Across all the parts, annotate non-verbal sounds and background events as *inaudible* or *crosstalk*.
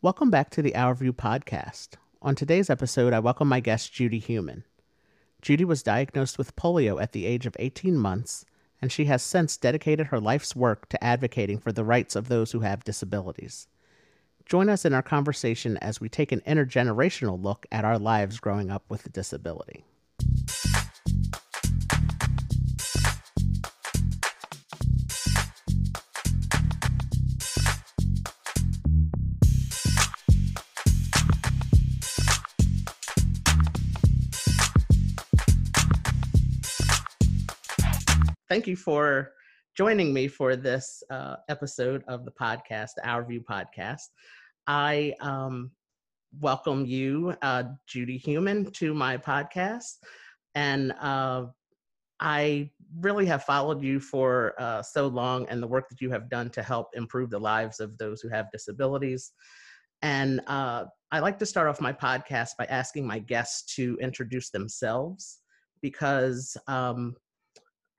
Welcome back to the Our View podcast. On today's episode, I welcome my guest, Judy Heumann. Judy was diagnosed with polio at the age of 18 months, and she has since dedicated her life's work to advocating for the rights of those who have disabilities. Join us in our conversation as we take an intergenerational look at our lives growing up with a disability. Thank you for joining me for this uh, episode of the podcast, Our View podcast. I um, welcome you, uh, Judy Heumann, to my podcast. And uh, I really have followed you for uh, so long and the work that you have done to help improve the lives of those who have disabilities. And uh, I like to start off my podcast by asking my guests to introduce themselves because um,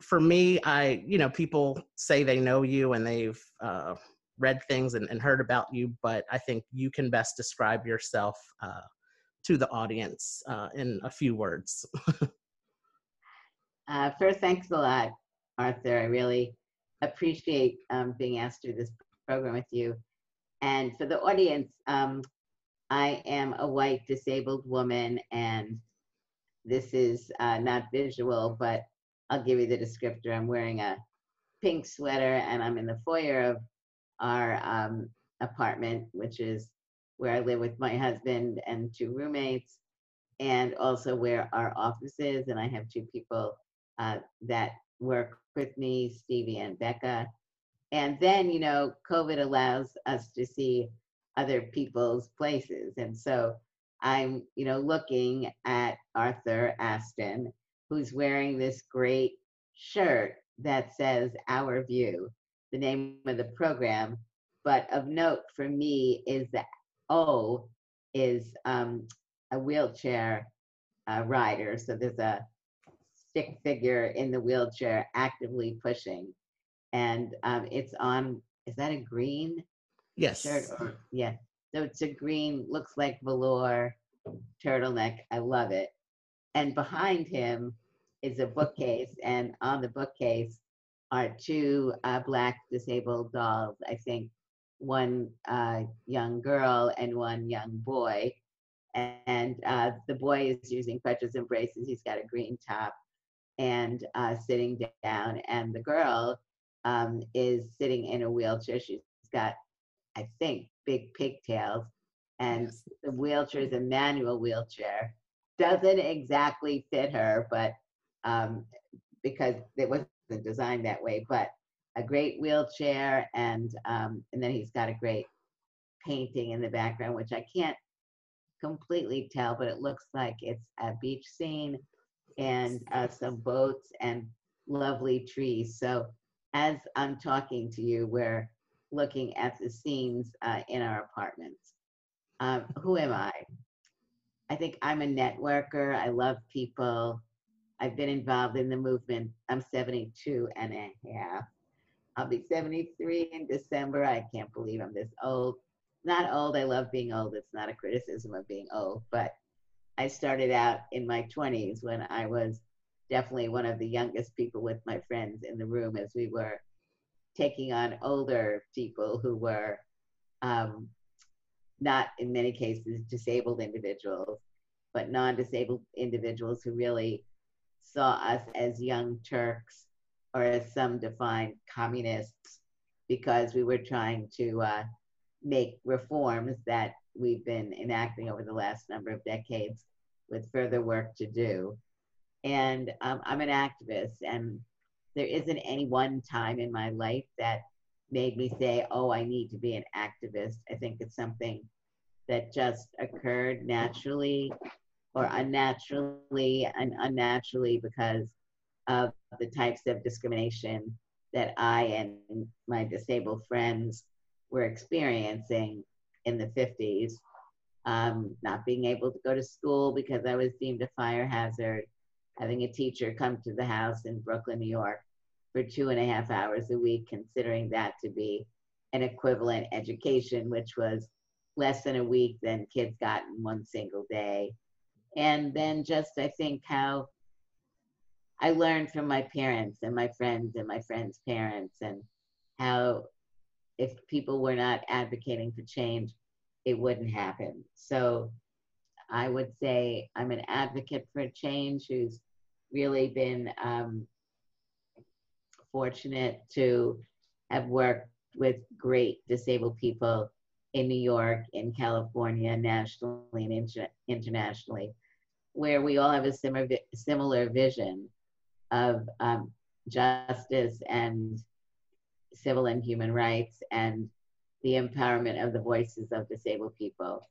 for me, I, you know, people say they know you and they've uh, read things and, and, heard about you, but I think you can best describe yourself uh, to the audience uh, in a few words. *laughs* Uh, first, thanks a lot, Arthur. I really appreciate um, being asked to do this program with you. And for the audience, um, I am a white disabled woman, and this is uh, not visual, but I'll give you the descriptor. I'm wearing a pink sweater and I'm in the foyer of our um, apartment, which is where I live with my husband and two roommates, and also where our office is. And I have two people uh, that work with me, Stevie and Becca. And then, you know, COVID allows us to see other people's places. And so I'm, you know, looking at Arthur Aston who's wearing this great shirt that says Our View, the name of the program. But of note for me is that O is um, a wheelchair uh, rider. So there's a stick figure in the wheelchair actively pushing. And um, it's on, is that a green yes. shirt? Or, yeah. So it's a green, looks like velour turtleneck. I love it and behind him is a bookcase, and on the bookcase are two uh, black disabled dolls. I think one uh, young girl and one young boy. And uh, the boy is using crutches and braces. He's got a green top and uh, sitting down, and the girl um, is sitting in a wheelchair. She's got, I think, big pigtails, and yes. the wheelchair is a manual wheelchair doesn't exactly fit her, but um, because it wasn't designed that way, but a great wheelchair and um, and then he's got a great painting in the background, which I can't completely tell, but it looks like it's a beach scene and uh, some boats and lovely trees. So as I'm talking to you, we're looking at the scenes uh, in our apartments. Um, who am I? I think I'm a networker. I love people. I've been involved in the movement. I'm 72 and a half. I'll be 73 in December. I can't believe I'm this old. Not old. I love being old. It's not a criticism of being old, but I started out in my 20s when I was definitely one of the youngest people with my friends in the room as we were taking on older people who were um, not in many cases disabled individuals, but non disabled individuals who really saw us as young Turks or as some defined communists because we were trying to uh, make reforms that we've been enacting over the last number of decades with further work to do. And um, I'm an activist, and there isn't any one time in my life that made me say, oh, I need to be an activist. I think it's something that just occurred naturally or unnaturally and unnaturally because of the types of discrimination that I and my disabled friends were experiencing in the 50s. Um, not being able to go to school because I was deemed a fire hazard, having a teacher come to the house in Brooklyn, New York for two and a half hours a week, considering that to be an equivalent education, which was less than a week than kids got in one single day. And then just, I think, how I learned from my parents and my friends and my friends' parents, and how if people were not advocating for change, it wouldn't happen. So I would say I'm an advocate for change who's really been um, fortunate to have worked with great disabled people in New York, in California, nationally and inter- internationally, where we all have a similar, similar vision of um, justice and civil and human rights and the empowerment of the voices of disabled people.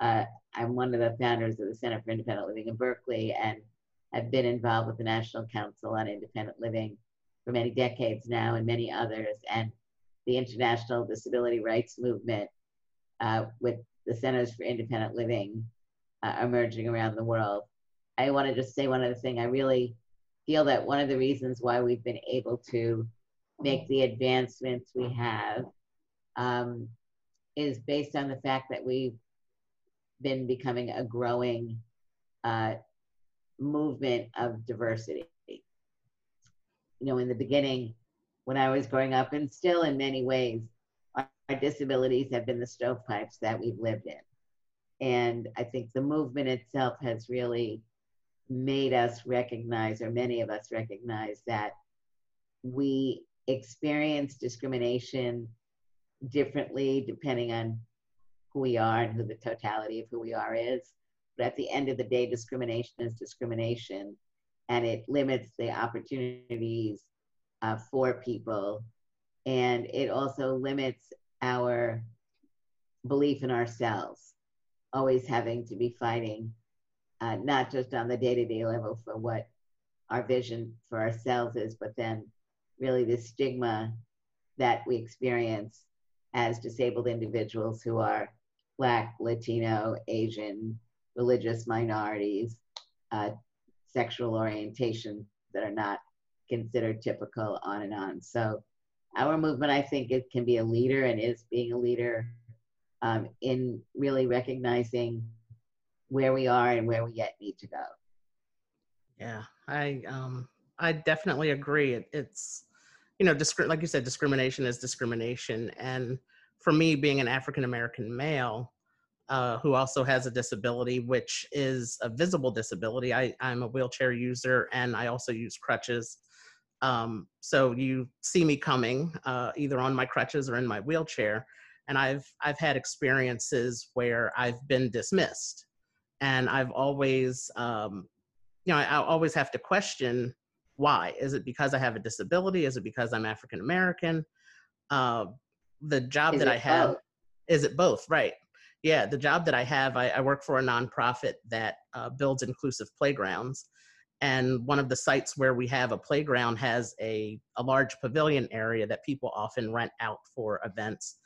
Uh, I'm one of the founders of the Center for Independent Living in Berkeley and I've been involved with the National Council on Independent Living for many decades now and many others, and the International Disability Rights Movement uh, with the Centers for Independent Living uh, emerging around the world. I want to just say one other thing. I really feel that one of the reasons why we've been able to make the advancements we have um, is based on the fact that we've been becoming a growing uh, movement of diversity. You know, in the beginning, when I was growing up, and still in many ways, our, our disabilities have been the stovepipes that we've lived in. And I think the movement itself has really made us recognize, or many of us recognize, that we experience discrimination differently depending on who we are and who the totality of who we are is. But at the end of the day, discrimination is discrimination and it limits the opportunities uh, for people. And it also limits our belief in ourselves, always having to be fighting, uh, not just on the day to day level for what our vision for ourselves is, but then really the stigma that we experience as disabled individuals who are Black, Latino, Asian, religious minorities, uh, sexual orientation that are not considered typical, on and on. So, our movement, I think, it can be a leader and is being a leader um, in really recognizing where we are and where we yet need to go. Yeah, I um, I definitely agree. It, it's you know, disc- like you said, discrimination is discrimination, and for me, being an African American male uh, who also has a disability, which is a visible disability, I, I'm a wheelchair user and I also use crutches. Um, so you see me coming uh, either on my crutches or in my wheelchair, and I've I've had experiences where I've been dismissed, and I've always um, you know I, I always have to question why. Is it because I have a disability? Is it because I'm African American? Uh, the job Is that I have both? is it both, right? Yeah, the job that I have, I, I work for a nonprofit that uh, builds inclusive playgrounds. And one of the sites where we have a playground has a, a large pavilion area that people often rent out for events.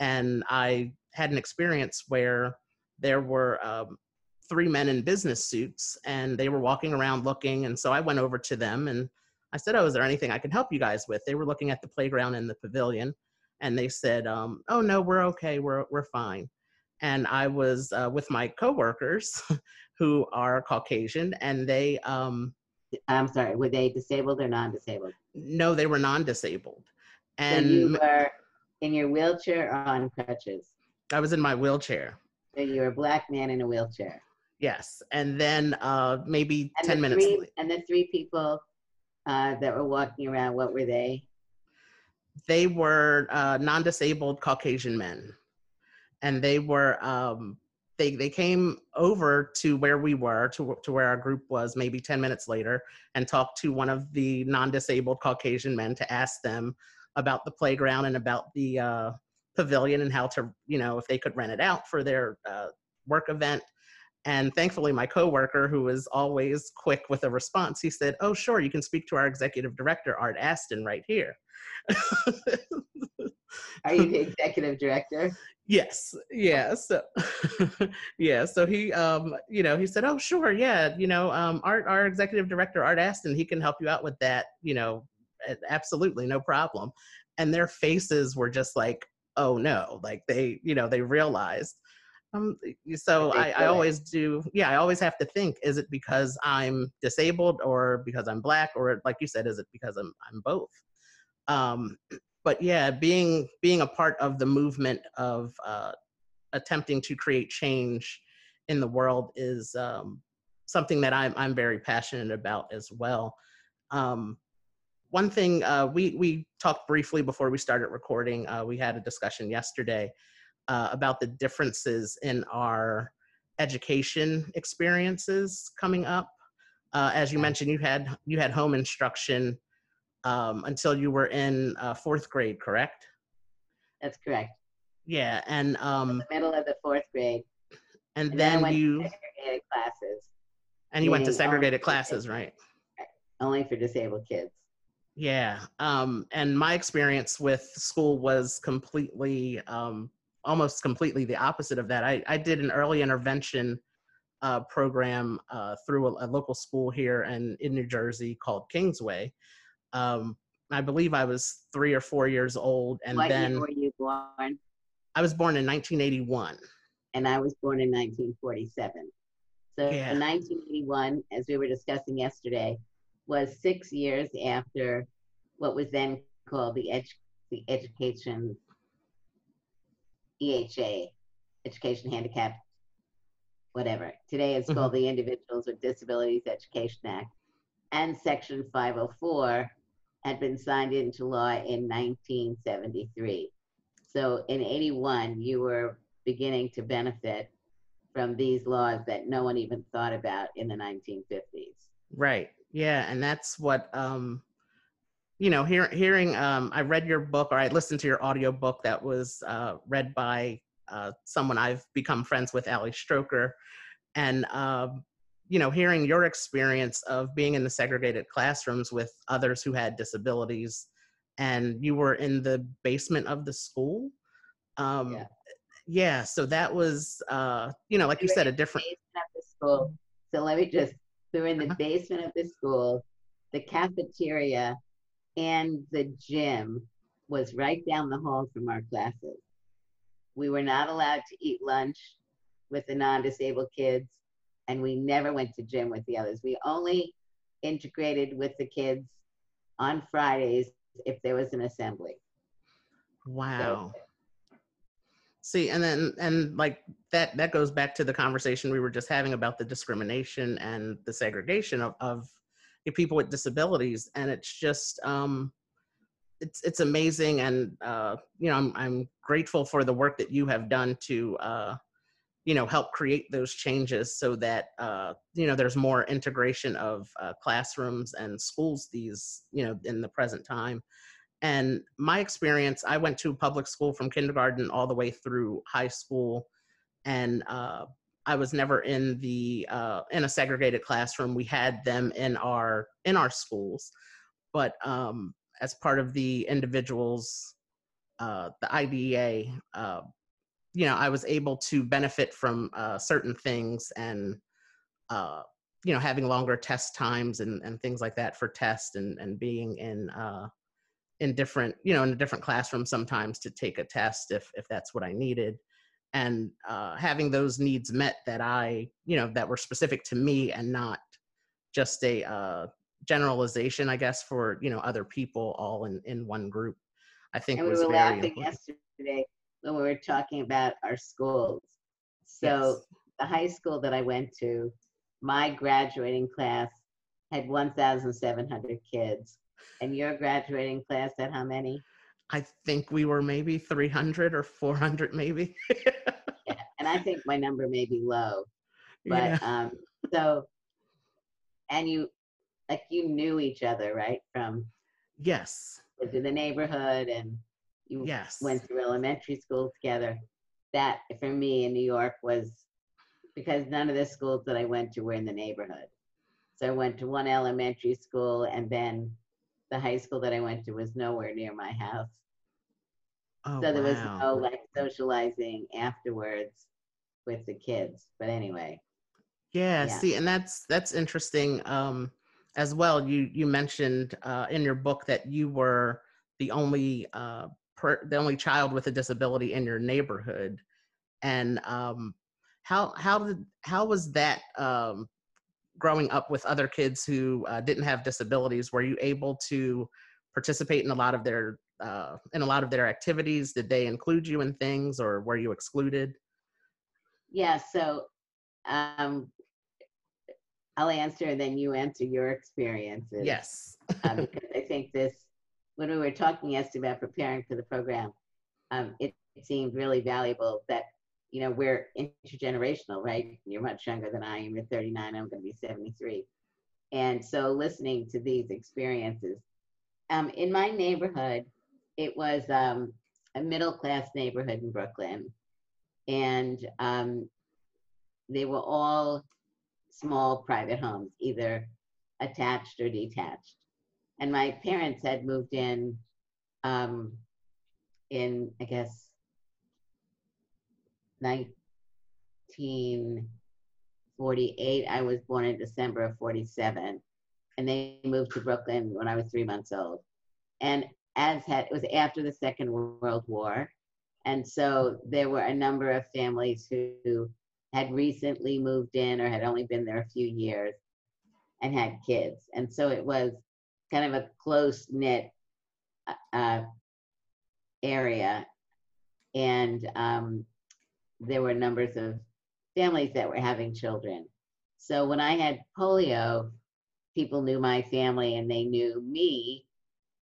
And I had an experience where there were um, three men in business suits and they were walking around looking. And so I went over to them and I said, Oh, is there anything I can help you guys with? They were looking at the playground in the pavilion and they said, um, "Oh no, we're okay. We're we're fine." And I was uh, with my coworkers, *laughs* who are Caucasian, and they um, I'm sorry, were they disabled or non-disabled? no, they were non-disabled, so and you were in your wheelchair or on crutches. I was in my wheelchair. So you're a black man in a wheelchair. Yes, and then uh, maybe And ten minutes. three, later, and the three people uh, that were walking around, what were they? they were uh, non-disabled Caucasian men, and they were um, they they came over to where we were to to where our group was maybe ten minutes later and talked to one of the non-disabled Caucasian men to ask them about the playground and about the uh, pavilion and how to you know if they could rent it out for their uh, work event. And thankfully, my coworker, who was always quick with a response, he said, "Oh, sure, you can speak to our executive director, Art Aston, right here." *laughs* Are you the executive director? yes yeah so *laughs* yeah so he um you know he said oh sure yeah you know um art our executive director art aston he can help you out with that you know absolutely no problem and their faces were just like oh no like they you know they realized Um, so I, I always do. Yeah, I always have to think: is it because I'm disabled, or because I'm black, or like you said, is it because I'm I'm both? Um, but yeah, being being a part of the movement of uh, attempting to create change in the world is um, something that I'm I'm very passionate about as well. Um, one thing uh, we we talked briefly before we started recording. Uh, we had a discussion yesterday uh, about the differences in our education experiences coming up. Uh, as you mentioned, you had you had home instruction um, until you were in uh, fourth grade, correct? That's correct. Yeah, and um, middle of the fourth grade. And, and then, then you segregated classes. And you went to segregated classes, right? Only for disabled kids. Yeah. Um, and my experience with school was completely um, almost completely the opposite of that. I, I did an early intervention uh, program uh, through a, a, local school here in, in New Jersey called Kingsway. Um, I believe I was three or four years old, and what then year were you born? I was born in 1981, and I was born in 1947. So yeah. 1981, as we were discussing yesterday, was six years after what was then called the, edu- the education EHA, Education Handicap, whatever. Today it's called mm-hmm. the Individuals with Disabilities Education Act. And Section 504 had been signed into law in 1973. So in 81, you were beginning to benefit from these laws that no one even thought about in the 1950s. Right. Yeah. And that's what um, you know, hear, hearing, um, I read your book or I listened to your audio book that was uh, read by uh, someone I've become friends with, Ali Stroker. And, um, you know, hearing your experience of being in the segregated classrooms with others who had disabilities and you were in the basement of the school. Um, yeah. yeah. So that was, uh, you know, like you said, a different. Basement of the school. So let me just, we were in the uh-huh. basement of the school. The cafeteria and the gym was right down the hall from our classes. We were not allowed to eat lunch with the non disabled kids, and we never went to gym with the others. We only integrated with the kids on Fridays if there was an assembly. Wow. So, See, and then and like that that goes back to the conversation we were just having about the discrimination and the segregation of, of people with disabilities and it's just um it's it's amazing and uh you know i'm i'm grateful for the work that you have done to uh you know help create those changes so that uh you know there's more integration of uh, classrooms and schools these you know in the present time and my experience i went to public school from kindergarten all the way through high school and uh I was never in the uh, in a segregated classroom. We had them in our in our schools, but um, as part of the individuals, uh, the IDEA, uh, you know, I was able to benefit from uh, certain things and uh, you know having longer test times and, and things like that for tests and and being in uh, in different you know in a different classroom sometimes to take a test if if that's what I needed and uh, having those needs met that I, you know, that were specific to me and not just a uh, generalization, I guess, for you know other people all in in one group. I think and we were laughing important. yesterday when we were talking about our schools. So yes. the high school that I went to, my graduating class had 1,700 kids, and your graduating class at how many? I think we were maybe 300 or 400, maybe. *laughs* yeah, and I think my number may be low. But yeah. um, so, and you, like, you knew each other, right? From yes, to the neighborhood, and you yes went through elementary school together. That for me in New York was because none of the schools that I went to were in the neighborhood. So I went to one elementary school, and then the high school that I went to was nowhere near my house. Oh, so there was no like socializing afterwards with the kids. But anyway. Yeah, yeah. see, and that's that's interesting um, as well. You you mentioned uh, in your book that you were the only uh, per, the only child with a disability in your neighborhood, and um, how how did how was that um, growing up with other kids who uh, didn't have disabilities? Were you able to participate in a lot of their uh, in a lot of their activities? Did they include you in things, or were you excluded? Yeah, so um, I'll answer, and then you answer your experiences. Yes, *laughs* uh, because I think this, when we were talking yesterday about preparing for the program, um, it, it seemed really valuable that you know we're intergenerational, right? You're much younger than I am. You're 39. I'm going to be 73, and so listening to these experiences. Um, in my neighborhood, it was um, a middle class neighborhood in Brooklyn, and um, they were all small private homes, either attached or detached. And my parents had moved in um, in, I guess, 1948. I was born in December of 47. And they moved to Brooklyn when I was three months old. And as had, it was after the Second World War. And so there were a number of families who had recently moved in or had only been there a few years and had kids. And so it was kind of a close knit uh, area. And um, there were numbers of families that were having children. So when I had polio, people knew my family and they knew me.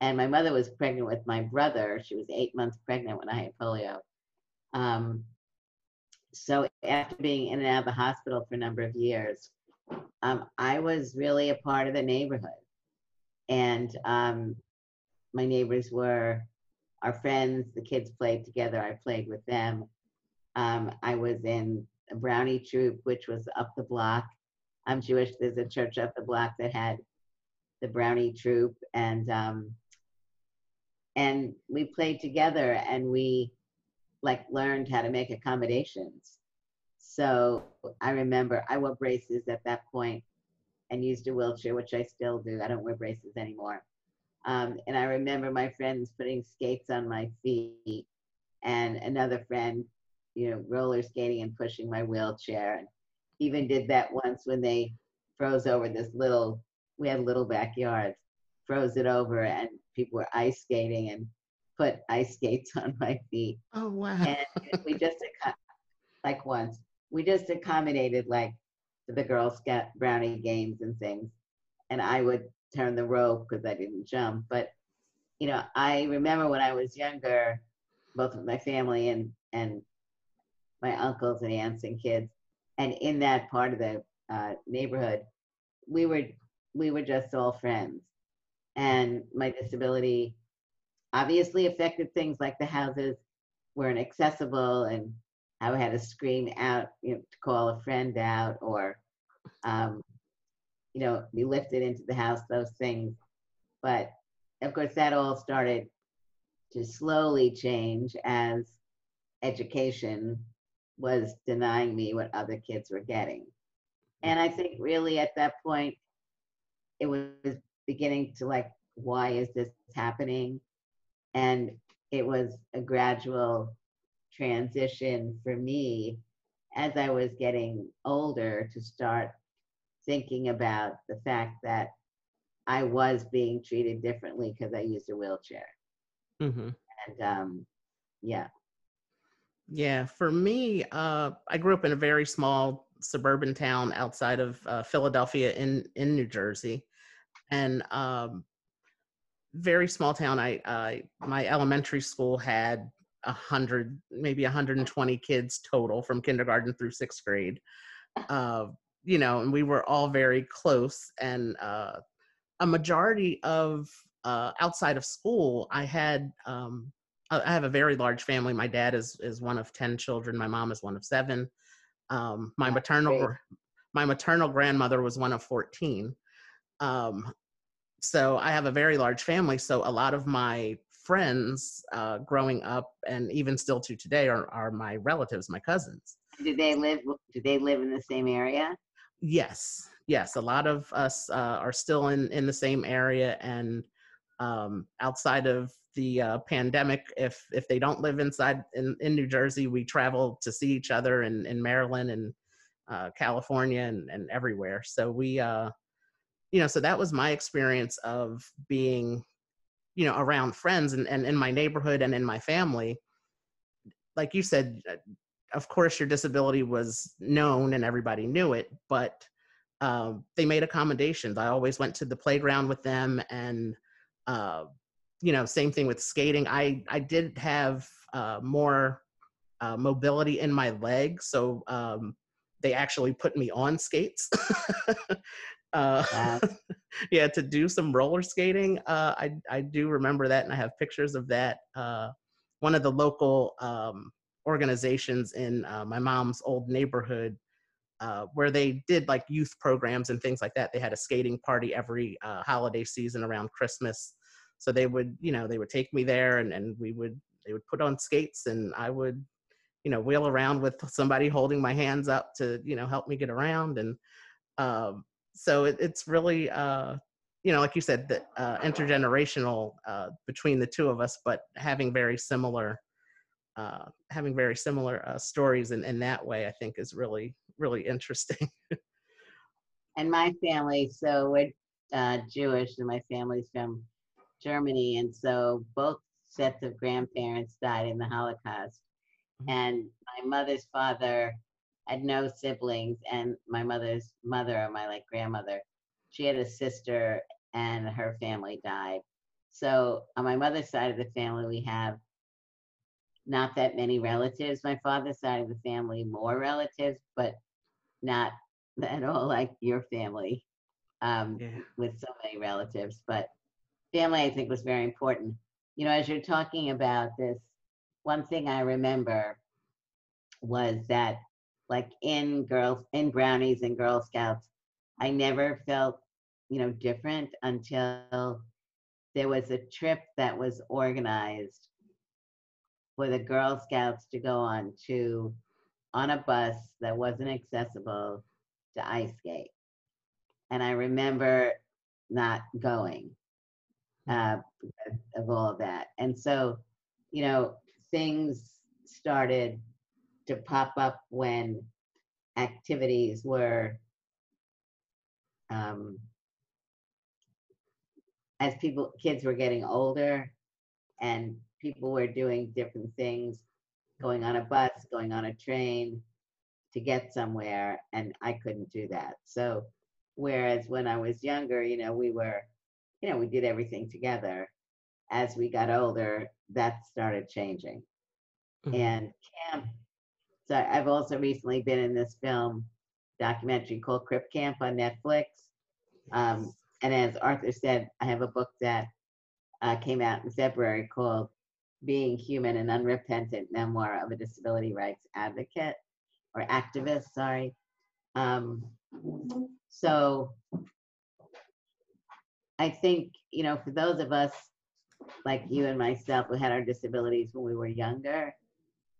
And my mother was pregnant with my brother. She was eight months pregnant when I had polio. Um, so after being in and out of the hospital for a number of years, um, I was really a part of the neighborhood. And um, my neighbors were our friends. The kids played together. I played with them. Um, I was in a brownie troop, which was up the block. I'm Jewish. There's a church up the block that had the brownie troop, and um, and we played together, and we like learned how to make accommodations. So I remember I wore braces at that point and used a wheelchair, which I still do. I don't wear braces anymore. Um, and I remember my friends putting skates on my feet and another friend, you know, roller skating and pushing my wheelchair. And even did that once when they froze over this little, we had little backyards, froze it over and people were ice skating and put ice skates *laughs* on my feet. Oh wow! And we just like once we just accommodated like the Girl Scout brownie games and things, and I would turn the rope because I didn't jump. But you know, I remember when I was younger, both with my family and and my uncles and aunts and kids, and in that part of the uh, neighborhood, we were we were just all friends, and my disability obviously affected things like the houses weren't accessible and I had to scream out you know, to call a friend out or, um, you know, be lifted into the house, those things. But of course, that all started to slowly change as education was denying me what other kids were getting. And I think really at that point, it was beginning to like, why is this happening? And it was a gradual transition for me as I was getting older to start thinking about the fact that I was being treated differently because I used a wheelchair. Mm-hmm. And um, yeah. Yeah, for me, uh, I grew up in a very small suburban town outside of uh, Philadelphia in in New Jersey, and um, very small town. I, I my elementary school had a hundred, maybe 120 kids total from kindergarten through sixth grade. Uh, you know, and we were all very close. And uh, a majority of uh, outside of school, I had. Um, I have a very large family. My dad is is one of ten children. My mom is one of seven. Um, my That's maternal great. my maternal grandmother was one of fourteen. Um, so I have a very large family. So a lot of my friends uh, growing up and even still to today are, are my relatives, my cousins. Do they live? Do they live in the same area? Yes, yes. A lot of us uh, are still in in the same area, and um, outside of the uh, pandemic, if if they don't live inside in, in New Jersey, we travel to see each other in, in Maryland and uh, California and, and everywhere. So we, uh, you know, so that was my experience of being, you know, around friends and, and in my neighborhood and in my family. Like you said, uh, of course, your disability was known and everybody knew it, but um, they made accommodations. I always went to the playground with them, and uh, you know, same thing with skating. I I did have uh, more uh, mobility in my legs, so um, they actually put me on skates. *laughs* uh, *laughs* yeah, to do some roller skating. Uh, I I do remember that, and I have pictures of that. Uh, one of the local um, organizations in uh, my mom's old neighborhood uh, where they did like youth programs and things like that. They had a skating party every uh, holiday season around Christmas. So they would, you know, they would take me there and, and we would, they would put on skates and I would, you know, wheel around with somebody holding my hands up to, you know, help me get around. And um, so it, it's really, uh, you know, like you said, the uh, intergenerational uh, between the two of us, but having very similar uh, having very similar uh, stories in, in that way, I think is really, really interesting. *laughs* and my family, so we're uh, Jewish and my family's from Germany. And so both sets of grandparents died in the Holocaust. Mm-hmm. And my mother's father had no siblings and my mother's mother or my like grandmother, she had a sister and her family died. So on my mother's side of the family, we have not that many relatives. My father's side of the family, more relatives, but not *laughs* at all like your family um, yeah. with so many relatives. But family, I think, was very important. You know, as you're talking about this, one thing I remember was that, like in girls, in brownies and Girl Scouts, I never felt, you know, different until there was a trip that was organized for the Girl Scouts to go on to on a bus that wasn't accessible to ice skate. And I remember not going uh, of all of that. And so, you know, things started to pop up when activities were um, as people kids were getting older and people were doing different things, going on a bus, going on a train to get somewhere, and I couldn't do that. So, whereas when I was younger, you know, we were, you know, we did everything together. As we got older, that started changing. Mm-hmm. And camp, so I've also recently been in this film documentary called Crip Camp on Netflix. Um, and as Arthur said, I have a book that uh, came out in February called being Heumann an unrepentant memoir of a disability rights advocate or activist sorry um, so i think you know for those of us like you and myself who had our disabilities when we were younger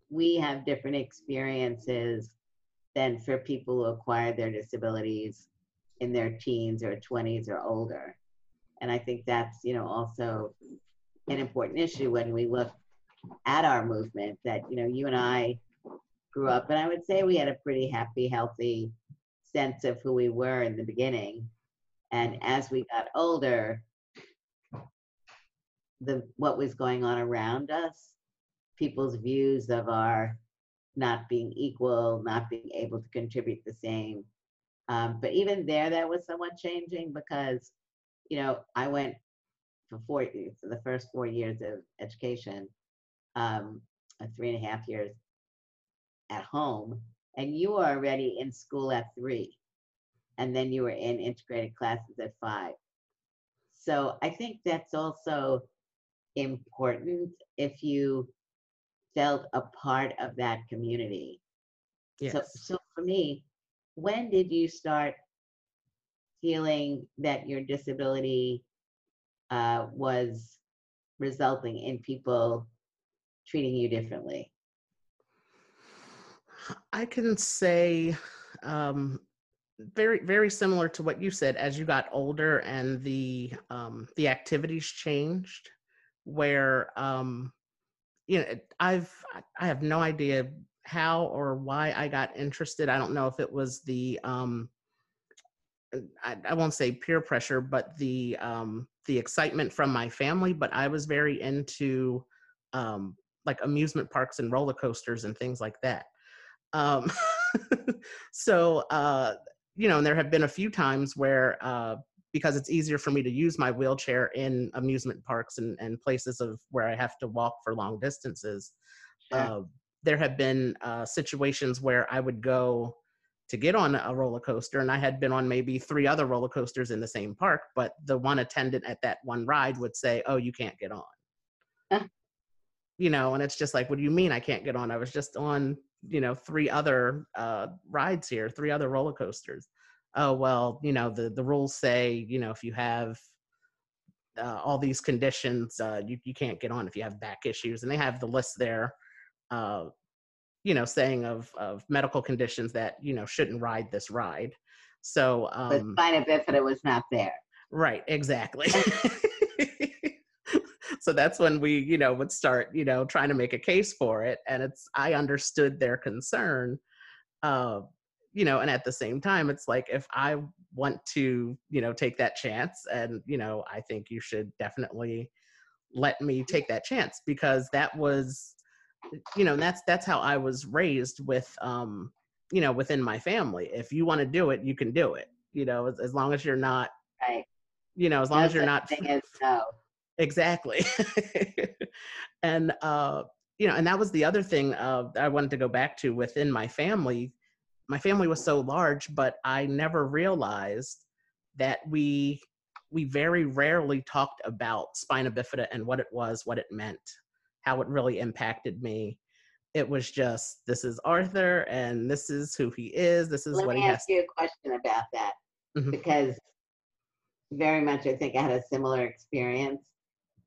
we have different experiences than for people who acquired their disabilities in their teens or 20s or older. And i think that's you know also an important issue when we look at our movement that you know you and i grew up and i would say we had a pretty happy healthy sense of who we were in the beginning and as we got older the what was going on around us people's views of our not being equal not being able to contribute the same um, but even there that was somewhat changing because you know i went for four for the first four years of education, um, three and a half years at home, and you were already in school at three, and then you were in integrated classes at five. So I think that's also important if you felt a part of that community. Yes. So, so for me, when did you start feeling that your disability uh, was resulting in people treating you differently? I can say um, very very similar to what you said as you got older and the um the activities changed where um you know i've i have no idea how or why i got interested. I don't know if it was the um I, I won't say peer pressure but the um the excitement from my family but i was very into um like amusement parks and roller coasters and things like that. Um *laughs* so uh you know, and there have been a few times where, uh, because it's easier for me to use my wheelchair in amusement parks and, and places of where I have to walk for long distances, sure. uh, there have been uh, situations where I would go to get on a roller coaster, and I had been on maybe three other roller coasters in the same park, but the one attendant at that one ride would say, "Oh, you can't get on." you know, and it's just like, what do you mean I can't get on? I was just on you know three other uh, rides here, three other roller coasters. Oh well, you know the the rules say you know if you have uh, all these conditions, uh, you you can't get on if you have back issues, and they have the list there. Uh, you know, saying of of medical conditions that you know shouldn't ride this ride. So, um, but spina bifida was not there. Right, exactly. *laughs* *laughs* so that's when we you know would start you know trying to make a case for it and it's i understood their concern uh you know and at the same time it's like if i want to you know take that chance and you know i think you should definitely let me take that chance because that was you know that's that's how i was raised with um you know within my family. If you want to do it you can do it you know as, as long as you're not right. you know as long no as you're not as no exactly. *laughs* And uh you know and that was the other thing uh i wanted to go back to within my family. My family was so large but i never realized that we we very rarely talked about spina bifida and what it was what it meant how it really impacted me. It was just this is arthur and this is who he is this is Let what me he ask has you a question about that Mhm. because very much i think i had a similar experience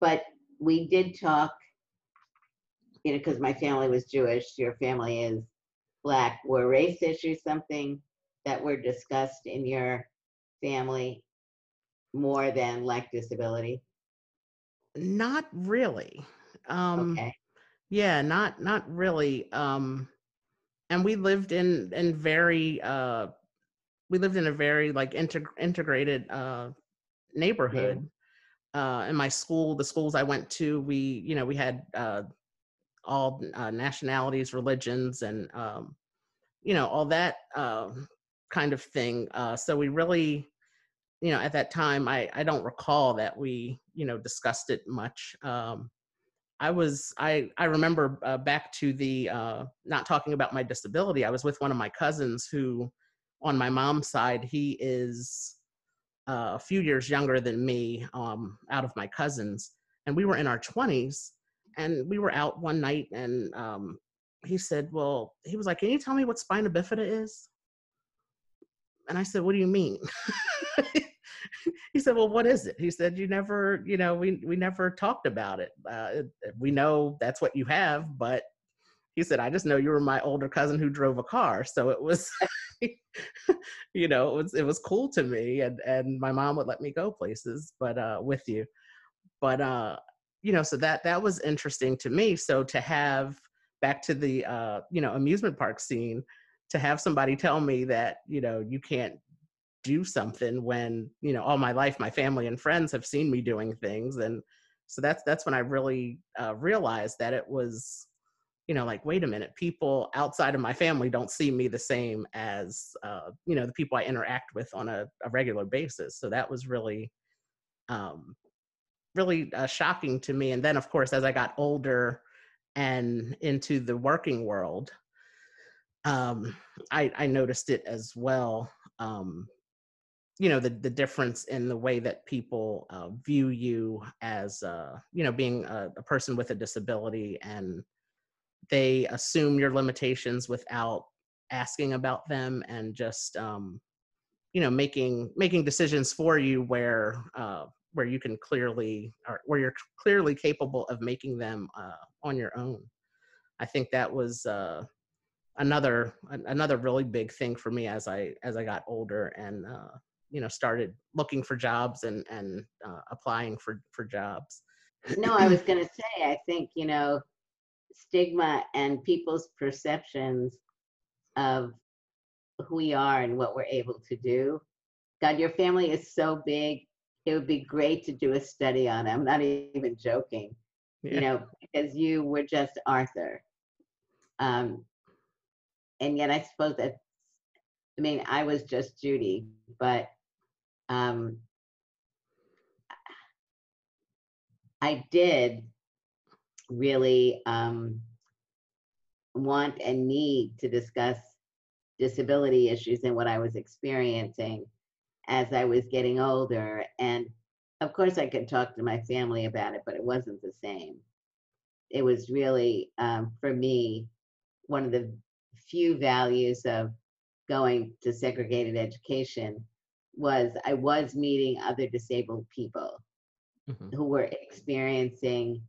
but we did talk, you know, because my family was Jewish, your family is black. Were race issues something that were discussed in your family more than like disability? not really um Okay. yeah not not really um and we lived in in very uh we lived in a very like integ- integrated uh neighborhood uh, in my school, the schools I went to, we, you know, we had uh, all uh, nationalities, religions, and, um, you know, all that uh, kind of thing. Uh, so we really, you know, at that time, I, I don't recall that we, you know, discussed it much. Um, I was, I, I remember uh, back to the, uh, not talking about my disability, I was with one of my cousins who, on my mom's side, he is a few years younger than me um, out of my cousins and we were in our 20s and we were out one night and um, he said well he was like can you tell me what spina bifida is? And i said what do you mean? *laughs* He said well what is it? He said you never you know we, we never talked about it. Uh, we know that's what you have but he said i just know you were my older cousin who drove a car. So it was *laughs* you know it was it was cool to me and and my mom would let me go places but uh with you. But uh you know so that that was interesting to me. So to have back to the uh you know amusement park scene to have somebody tell me that you know you can't do something when you know all my life my family and friends have seen me doing things and so that's that's when i really uh, realized that it was you know like wait a minute people outside of my family don't see me the same as uh, you know the people i interact with on a, a regular basis. So that was really um, really uh, shocking to me. And then of course as i got older and into the working world um, I, I noticed it as well um, you know the the difference in the way that people uh, view you as uh, you know being a, a person with a disability and they assume your limitations without asking about them and just um, you know making making decisions for you where uh, where you can clearly or where you're clearly capable of making them uh, on your own. I think that was uh, another another really big thing for me as I as I got older and uh, you know started looking for jobs and and uh, applying for for jobs. no, I was going to say, I think, you know, stigma and people's perceptions of who we are and what we're able to do. God, your family is so big. It would be great to do a study on it. I'm not even joking, Yeah. you know, because you were just Arthur. Um, and yet, I suppose that, I mean, I was just Judy, but um, I did really um, want and need to discuss disability issues and what I was experiencing as I was getting older. And of course, I could talk to my family about it, but it wasn't the same. It was really, um, for me, one of the few values of going to segregated education was I was meeting other disabled people Mhm. who were experiencing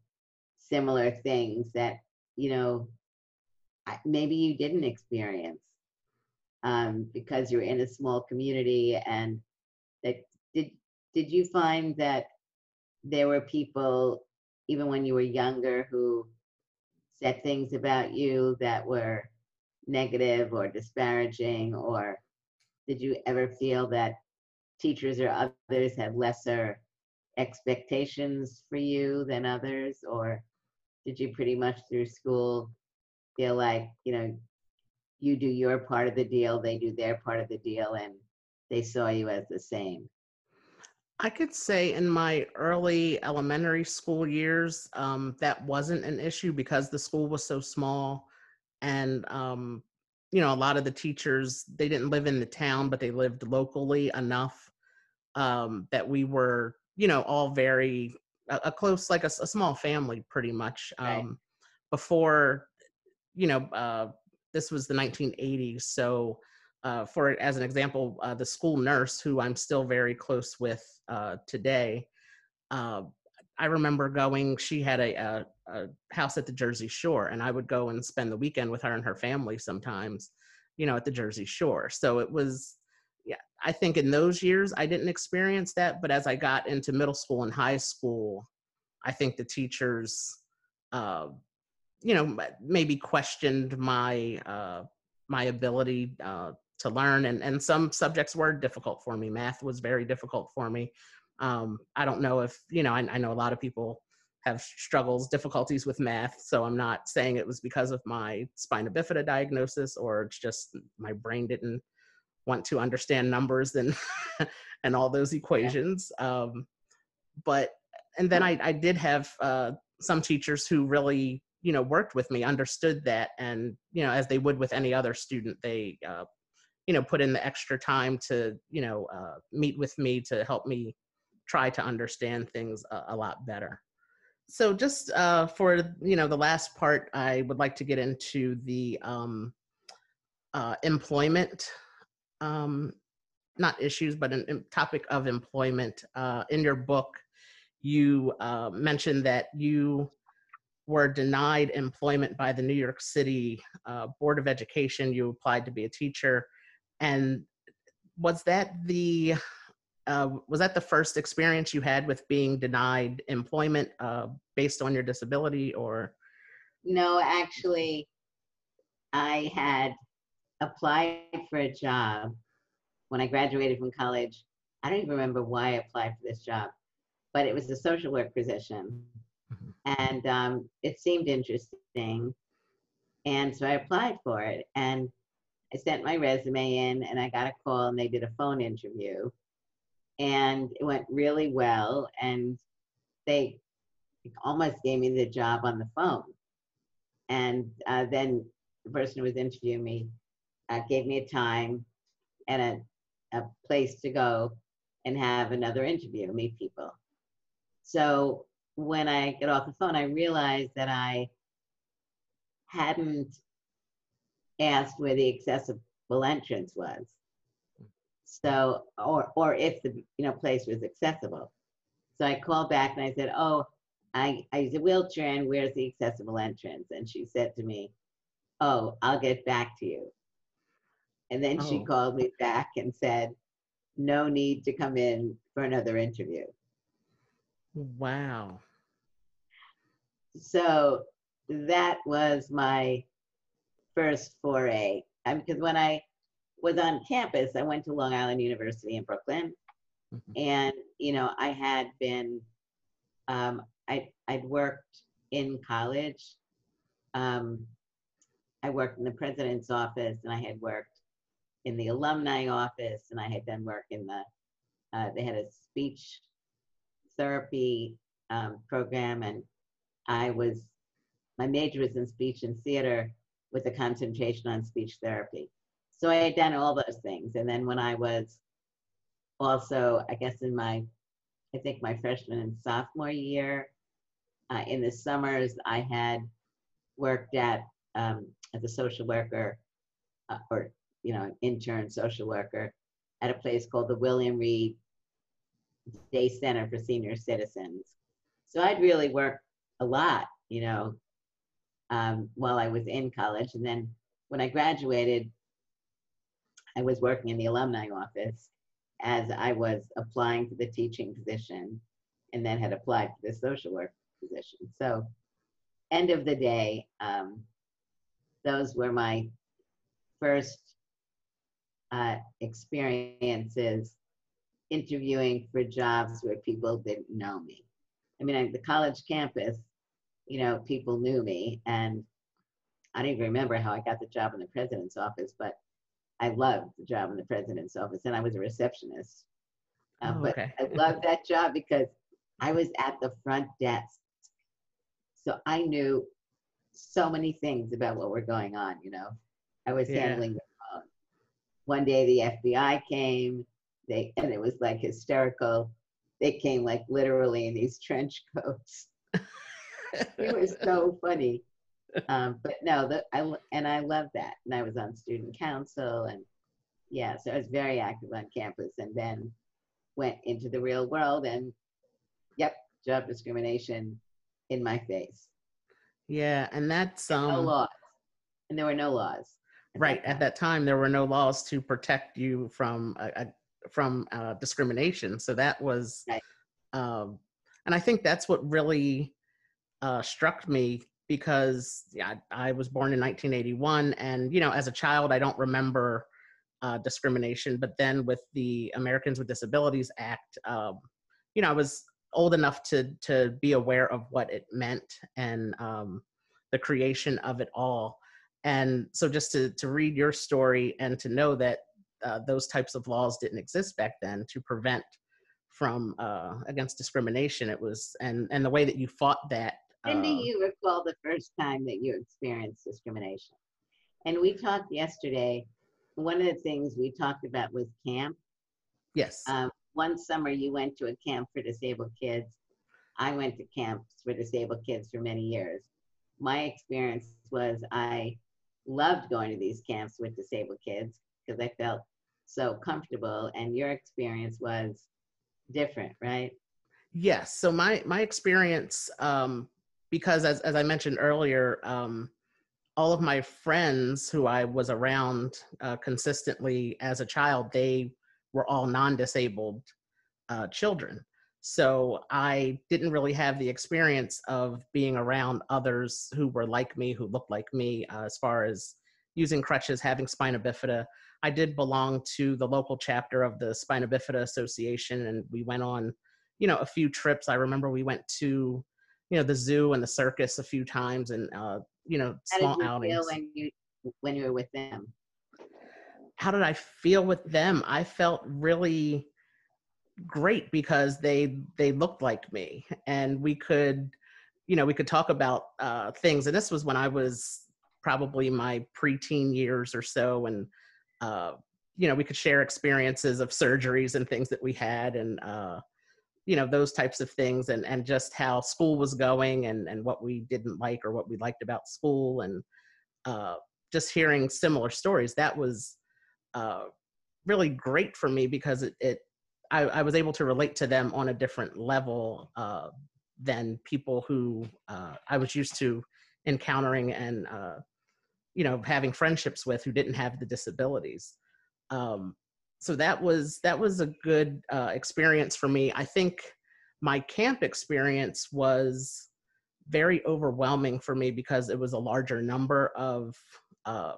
similar things that you know maybe you didn't experience um, because you're in a small community and that did did you find that there were people even when you were younger who said things about you that were negative or disparaging? Or did you ever feel that teachers or others had lesser expectations for you than others? Or did you pretty much through school feel like you know you do your part of the deal they do their part of the deal and they saw you as the same? I could say in my early elementary school years, um, that wasn't an issue because the school was so small, and um, you know, a lot of the teachers they didn't live in the town, but they lived locally enough um, that we were, you know, all very a, a close, like a small family, pretty much. Right. Um, before, you know, uh, this was the 1980s, so uh, for as an example, uh, the school nurse who I'm still very close with uh, today. Uh, I remember going. She had a, a, a house at the Jersey Shore, and I would go and spend the weekend with her and her family sometimes, you know, at the Jersey Shore. So it was. I think in those years I didn't experience that, but as I got into middle school and high school, I think the teachers, uh, you know, maybe questioned my uh, my ability uh, to learn, and and some subjects were difficult for me. Math was very difficult for me. Um, I don't know if you know. I, I know a lot of people have struggles, difficulties with math, so I'm not saying it was because of my spina bifida diagnosis or it's just my brain didn't want to understand numbers and *laughs* and all those equations. Um, but and then I, I did have uh, some teachers who really you know worked with me understood that and you know as they would with any other student they uh, you know put in the extra time to you know uh, meet with me to help me try to understand things a, a lot better so just uh, for you know the last part i would like to get into the um, uh, employment um, not issues but an topic of employment uh, in your book you uh, mentioned that you were denied employment by the New York City uh, Board of Education. You applied to be a teacher, and was that the uh, was that the first experience you had with being denied employment uh, based on your disability, or no actually i had applied for a job when i graduated from college. I don't even remember why i applied for this job but it was a social work position. Mhm. and um, it seemed interesting. And so i applied for it and i sent my resume in and i got a call and they did a phone interview. And it went really well and they almost gave me the job on the phone. And uh, then the person who was interviewing me uh, gave me a time and a, a place to go and have another interview meet people. So when i get off the phone i realized that i hadn't asked where the accessible entrance was. So or or if the you know place was accessible. So i called back and i said oh i i use a wheelchair and where's the accessible entrance and she said to me Oh, I'll get back to you. And then she Oh. called me back and said, No need to come in for another interview. Wow. So that was my first foray. Because when I was on campus, I went to Long Island University in Brooklyn. Mhm. and you know i had been um, I, i'd worked in college um, i worked in the president's office and i had worked in the alumni office and i had done work in the uh, they had a speech therapy um, program and i was my major was in speech and theater with a concentration on speech therapy. So i had done all those things and then when i was also, I guess in my, I think my freshman and sophomore year, uh, in the summers, I had worked at um, as a social worker, uh, or you know, intern social worker, at a place called the William Reed Day Center for Senior Citizens. So I'd really worked a lot, you know, um, while I was in college, and then when I graduated, I was working in the alumni office as I was applying for the teaching position and then had applied for the social work position. So, end of the day, um, those were my first uh, experiences interviewing for jobs where people didn't know me. I mean, on the college campus, you know, people knew me, and I don't even remember how I got the job in the president's office, but I loved the job in the president's office, and I was a receptionist. Uh, Oh, but okay. I loved that job because I was at the front desk, so I knew so many things about what were going on. You know, I was Yeah. handling the. One day the FBI came, they and it was like hysterical. They came like literally in these *laughs* trench coats. it was so funny um, but no, the, I and I love that. And I was on student council, and yeah, so I was very active on campus, and then went into the real world, and yep, job discrimination in my face. yeah, and that's um, No laws, and there were no laws. Right at that time there were no laws to protect you from uh, from uh, discrimination so that was Right. um and i think that's what really uh struck me because yeah i was born in 1981 and you know as a child i don't remember uh, discrimination but then with the americans with disabilities act um you know i was old enough to to be aware of what it meant and um the creation of it all and so just to to read your story and to know that uh, those types of laws didn't exist back then to prevent from uh, against discrimination it was and and the way that you fought that When do uh, you recall the first time that you experienced discrimination? And we talked yesterday. One of the things we talked about was camp. yes Um, one summer you went to a camp for disabled kids. I went to camps for disabled kids for many years. My experience was I loved going to these camps with disabled kids because I felt so comfortable. And your experience was different, right? Yes. So my my experience, um, because as as I mentioned earlier, um, all of my friends who I was around uh, consistently as a child, they were all non-disabled uh, children. So I didn't really have the experience of being around others who were like me, who looked like me, uh, as far as using crutches, having spina bifida. I did belong to the local chapter of the Spina Bifida Association, and we went on you know a few trips i remember we went to you know the zoo and the circus a few times and uh you know How small did you outings feel when you when you were with them? how did i feel with them i felt really great because they they looked like me. And we could you know we could talk about uh things. And this was when i was probably my preteen years or so and uh you know we could share experiences of surgeries and things that we had and uh you know those types of things and and just how school was going and and what we didn't like or what we liked about school. And uh just hearing similar stories that was uh really great for me because it, it I, I was able to relate to them on a different level uh than people who uh I was used to encountering and uh you know having friendships with who didn't have the disabilities. Um, so that was that was a good uh, experience for me. I think my camp experience was very overwhelming for me because it was a larger number of uh,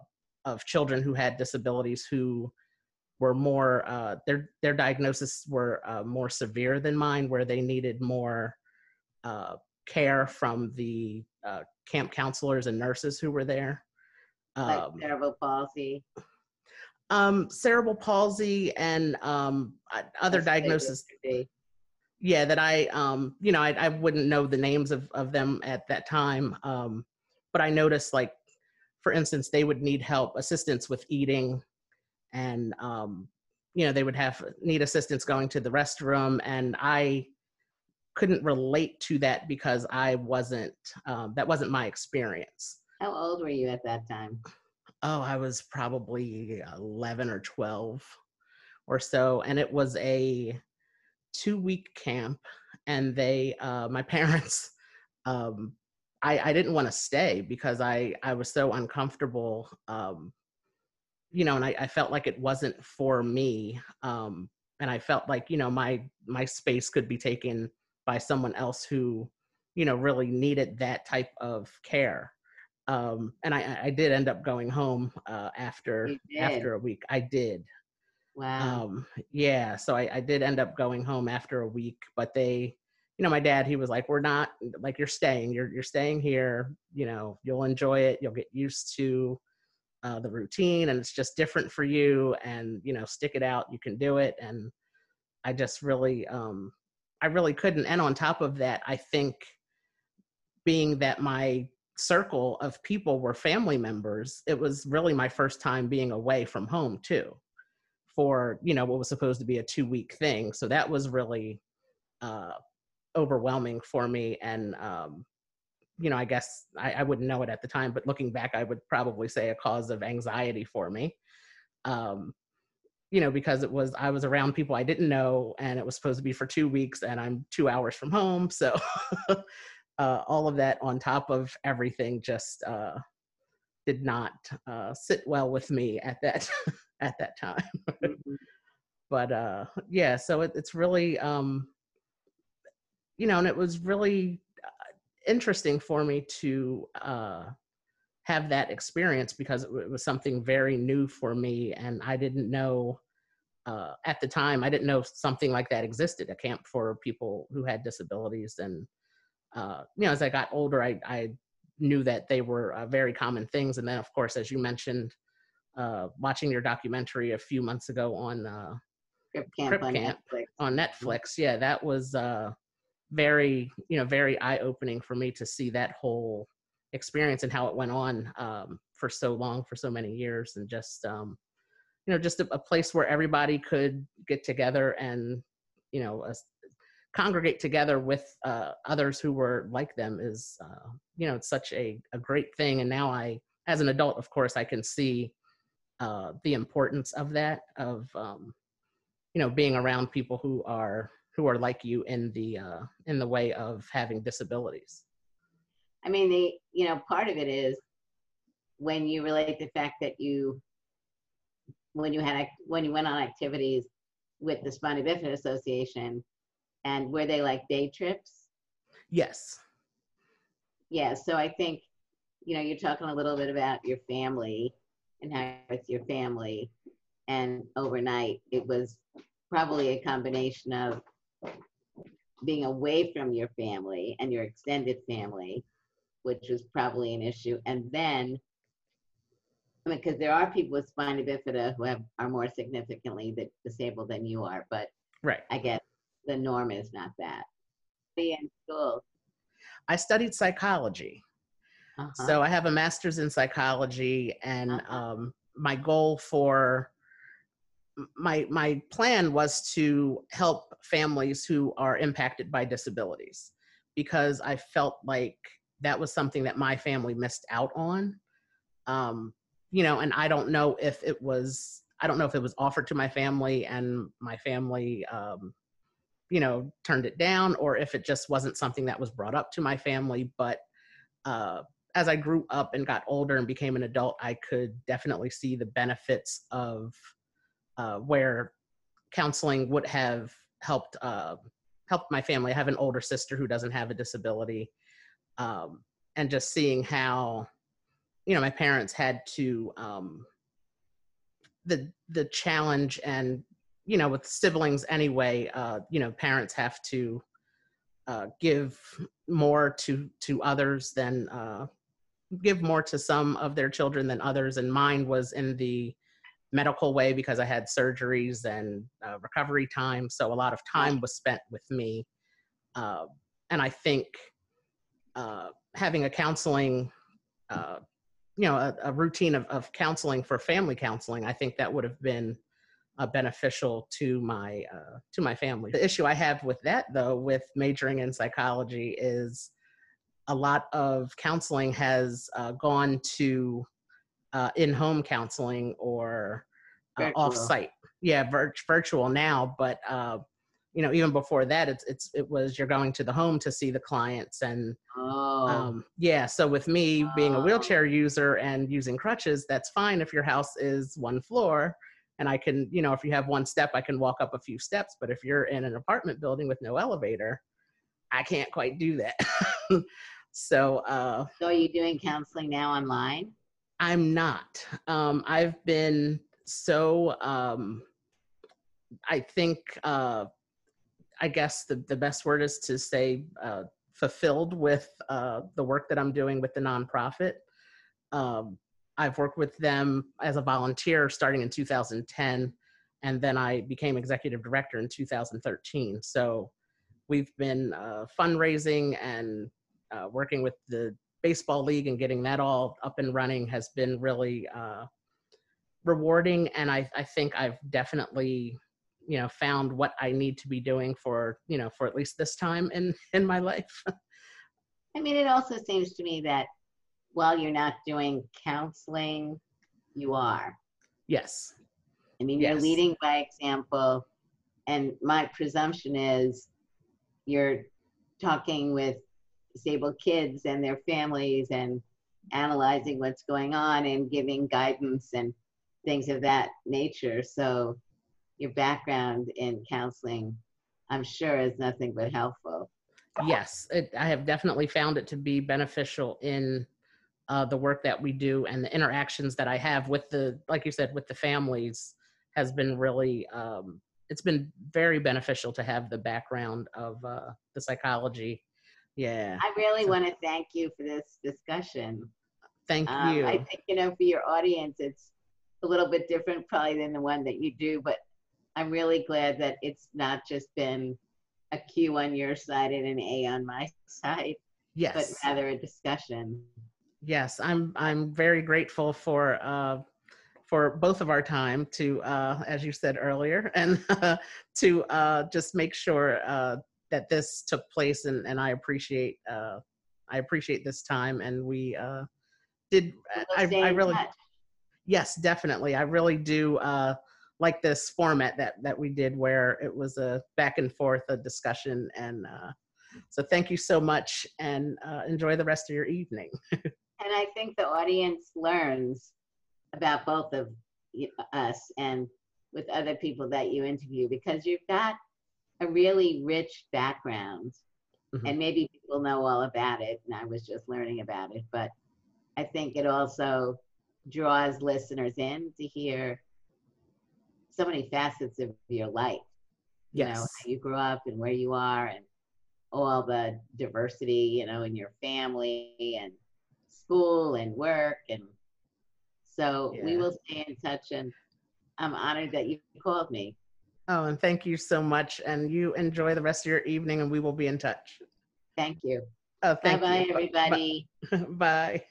of children who had disabilities who were more uh, their their diagnosis were uh, more severe than mine, where they needed more uh, care from the uh, camp counselors and nurses who were there. like cerebral palsy. um, cerebral palsy and um, uh, other That's diagnoses used to be. yeah that i um you know I, I wouldn't know the names of, of them at that time um but i noticed like for instance they would need help assistance with eating and um you know they would have need assistance going to the restroom and i couldn't relate to that because i wasn't um, that wasn't my experience How old were you at that time? oh i was probably 11 or 12 or so and it was a two week camp and they uh my *laughs* parents um i i didn't want to stay because i i was so uncomfortable um you know and I, I felt like it wasn't for me um and i felt like you know my my space could be taken by someone else who you know really needed that type of care um and i i did end up going home uh after after a week i did Wow. um yeah so I, I did end up going home after a week but they you know my dad he was like we're not like you're staying you're you're staying here you know you'll enjoy it you'll get used to uh, the routine and it's just different for you and you know stick it out you can do it and i just really um i really couldn't and on top of that i think being that my circle of people were family members it was really my first time being away from home too for you know what was supposed to be a two week thing so that was really uh overwhelming for me and um you know i guess I, I wouldn't know it at the time but looking back i would probably say a cause of anxiety for me. Um you know because it was i was around people i didn't know and it was supposed to be for two weeks and i'm two hours from home. So *laughs* uh all of that on top of everything just uh did not uh sit well with me at that *laughs* at that time. Mhm. *laughs* but uh yeah so it, it's really um you know and it was really interesting for me to uh have that experience because it, was something very new for me and i didn't know uh at the time i didn't know something like that existed a camp for people who had disabilities and uh you know as i got older i i knew that they were uh, very common things and then of course as you mentioned uh watching your documentary a few months ago on uh Crip camp Crip on camp. Netflix. on Netflix. Yeah, that was uh very, you know, very eye opening for me to see that whole experience and how it went on um for so long, for so many years and just um you know, just a, a place where everybody could get together and, you know, congregate together with uh others who were like them is uh you know, it's such a a great thing. And now I as an adult, of course, I can see uh the importance of that of um you know being around people who are who are like you in the uh in the way of having disabilities I mean, the you know part of it is when you relate the fact that you when you had when you went on activities with the Spina Bifida Association, and were they like day trips? yes Yeah. So I think you know you're talking a little bit about your family and how with your family, and overnight it was probably a combination of being away from your family and your extended family, which was probably an issue, and then I mean, because there are people with spina bifida who have are more significantly disabled than you are, but right I guess the norm is not that. Be in school. i studied psychology Uh-huh. so i have a master's in psychology and Uh-huh. um my goal for my my plan was to help families who are impacted by disabilities because i felt like that was something that my family missed out on. Um you know and i don't know if it was i don't know if it was offered to my family and my family um you know turned it down or if it just wasn't something that was brought up to my family. But uh as I grew up and got older and became an adult, I could definitely see the benefits of uh, where counseling would have helped uh, helped my family. I have an older sister who doesn't have a disability, um, and just seeing how you know my parents had to um, the the challenge and you know with siblings anyway uh, you know parents have to uh, give more to to others than uh, give more to some of their children than others and mine was in the medical way because i had surgeries and uh, recovery time so a lot of time was spent with me uh, and i think uh, having a counseling uh, you know a, a routine of, of counseling for family counseling i think that would have been uh, beneficial to my uh, to my family. The issue i have with that though with majoring in psychology is a lot of counseling has uh, gone to uh, in-home counseling or uh, off-site yeah vir- virtual now but uh, you know even before that it's it's it was you're going to the home to see the clients and Oh, um, yeah, so with me being a wheelchair user and using crutches, that's fine if your house is one floor and I can, you know, if you have one step, I can walk up a few steps. But if you're in an apartment building with no elevator, I can't quite do that. *laughs* so uh, so are you doing counseling now online? I'm not. Um, I've been so, um, I think, uh, I guess the, the best word is to say uh, fulfilled with uh, the work that I'm doing with the nonprofit. Um, I've worked with them as a volunteer starting in 2010, and then I became executive director in 2013. So we've been uh, fundraising and uh, working with the baseball league and getting that all up and running has been really uh, rewarding. And I, I think I've definitely, you know, found what I need to be doing for, you know, for at least this time in in my life. *laughs* I mean, it also seems to me that while you're not doing counseling, you are. yes. I mean, you're leading by example. And my presumption is you're talking with disabled kids and their families and analyzing what's going on and giving guidance and things of that nature. So your background in counseling, I'm sure, is nothing but helpful. yes it, i have definitely found it to be beneficial in uh, the work that we do and the interactions that i have with the like you said with the families has been really um, it's been very beneficial to have the background of uh, the psychology yeah I really So- want to thank you for this discussion. thank Um, you I think, you know, for your audience, it's a little bit different probably than the one that you do, but I'm really glad that it's not just been a Q on your side and an A on my *laughs* side, but rather a discussion. yes i'm i'm very grateful for uh for both of our time to uh as you said earlier and *laughs* to uh just make sure uh that this took place and and i appreciate uh i appreciate this time and we uh did I, I really touch. yes definitely i really do uh like this format that that we did where it was a back and forth a discussion and uh so thank you so much and uh, enjoy the rest of your evening *laughs* And I think the audience learns about both of us and with other people that you interview because you've got a really rich background. Mhm. And maybe people know all about it, and I was just learning about it. But I think it also draws listeners in to hear so many facets of your life. You know, yes how you grew up and where you are, and all the diversity, you know, in your family and school and work. And so we will stay in touch. And I'm honored that you called me. Oh, and thank you so much. And you enjoy the rest of your evening, and we will be in touch. Thank you. Oh, Bye thank bye, you. everybody. *laughs* Bye.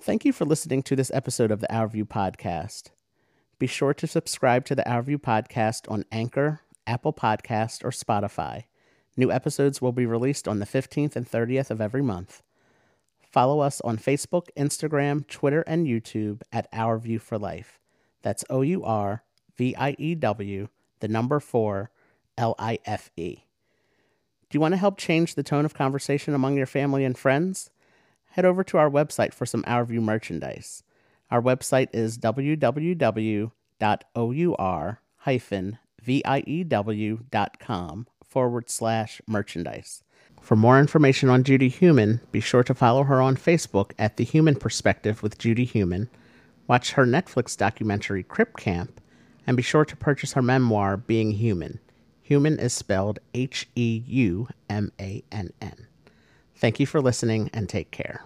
Thank you for listening to this episode of the Our View podcast. Be sure to subscribe to the Our View podcast on Anchor, Apple Podcast, or Spotify. New episodes will be released on the 15th and 30th of every month. Follow us on Facebook, Instagram, Twitter, and YouTube at Our View for Life. That's O U R V I E W, the number four, L I F E. Do you want to help change the tone of conversation among your family and friends? head over to our website for some Our View merchandise. Our website is www.our-view.com forward slash merchandise. For more information on Judy Heumann, be sure to follow her on Facebook at The Heumann Perspective with Judy Heumann, watch her Netflix documentary Crip Camp, and be sure to purchase her memoir Being Heumann. Heumann is spelled H E U M A N N. Thank you for listening and take care.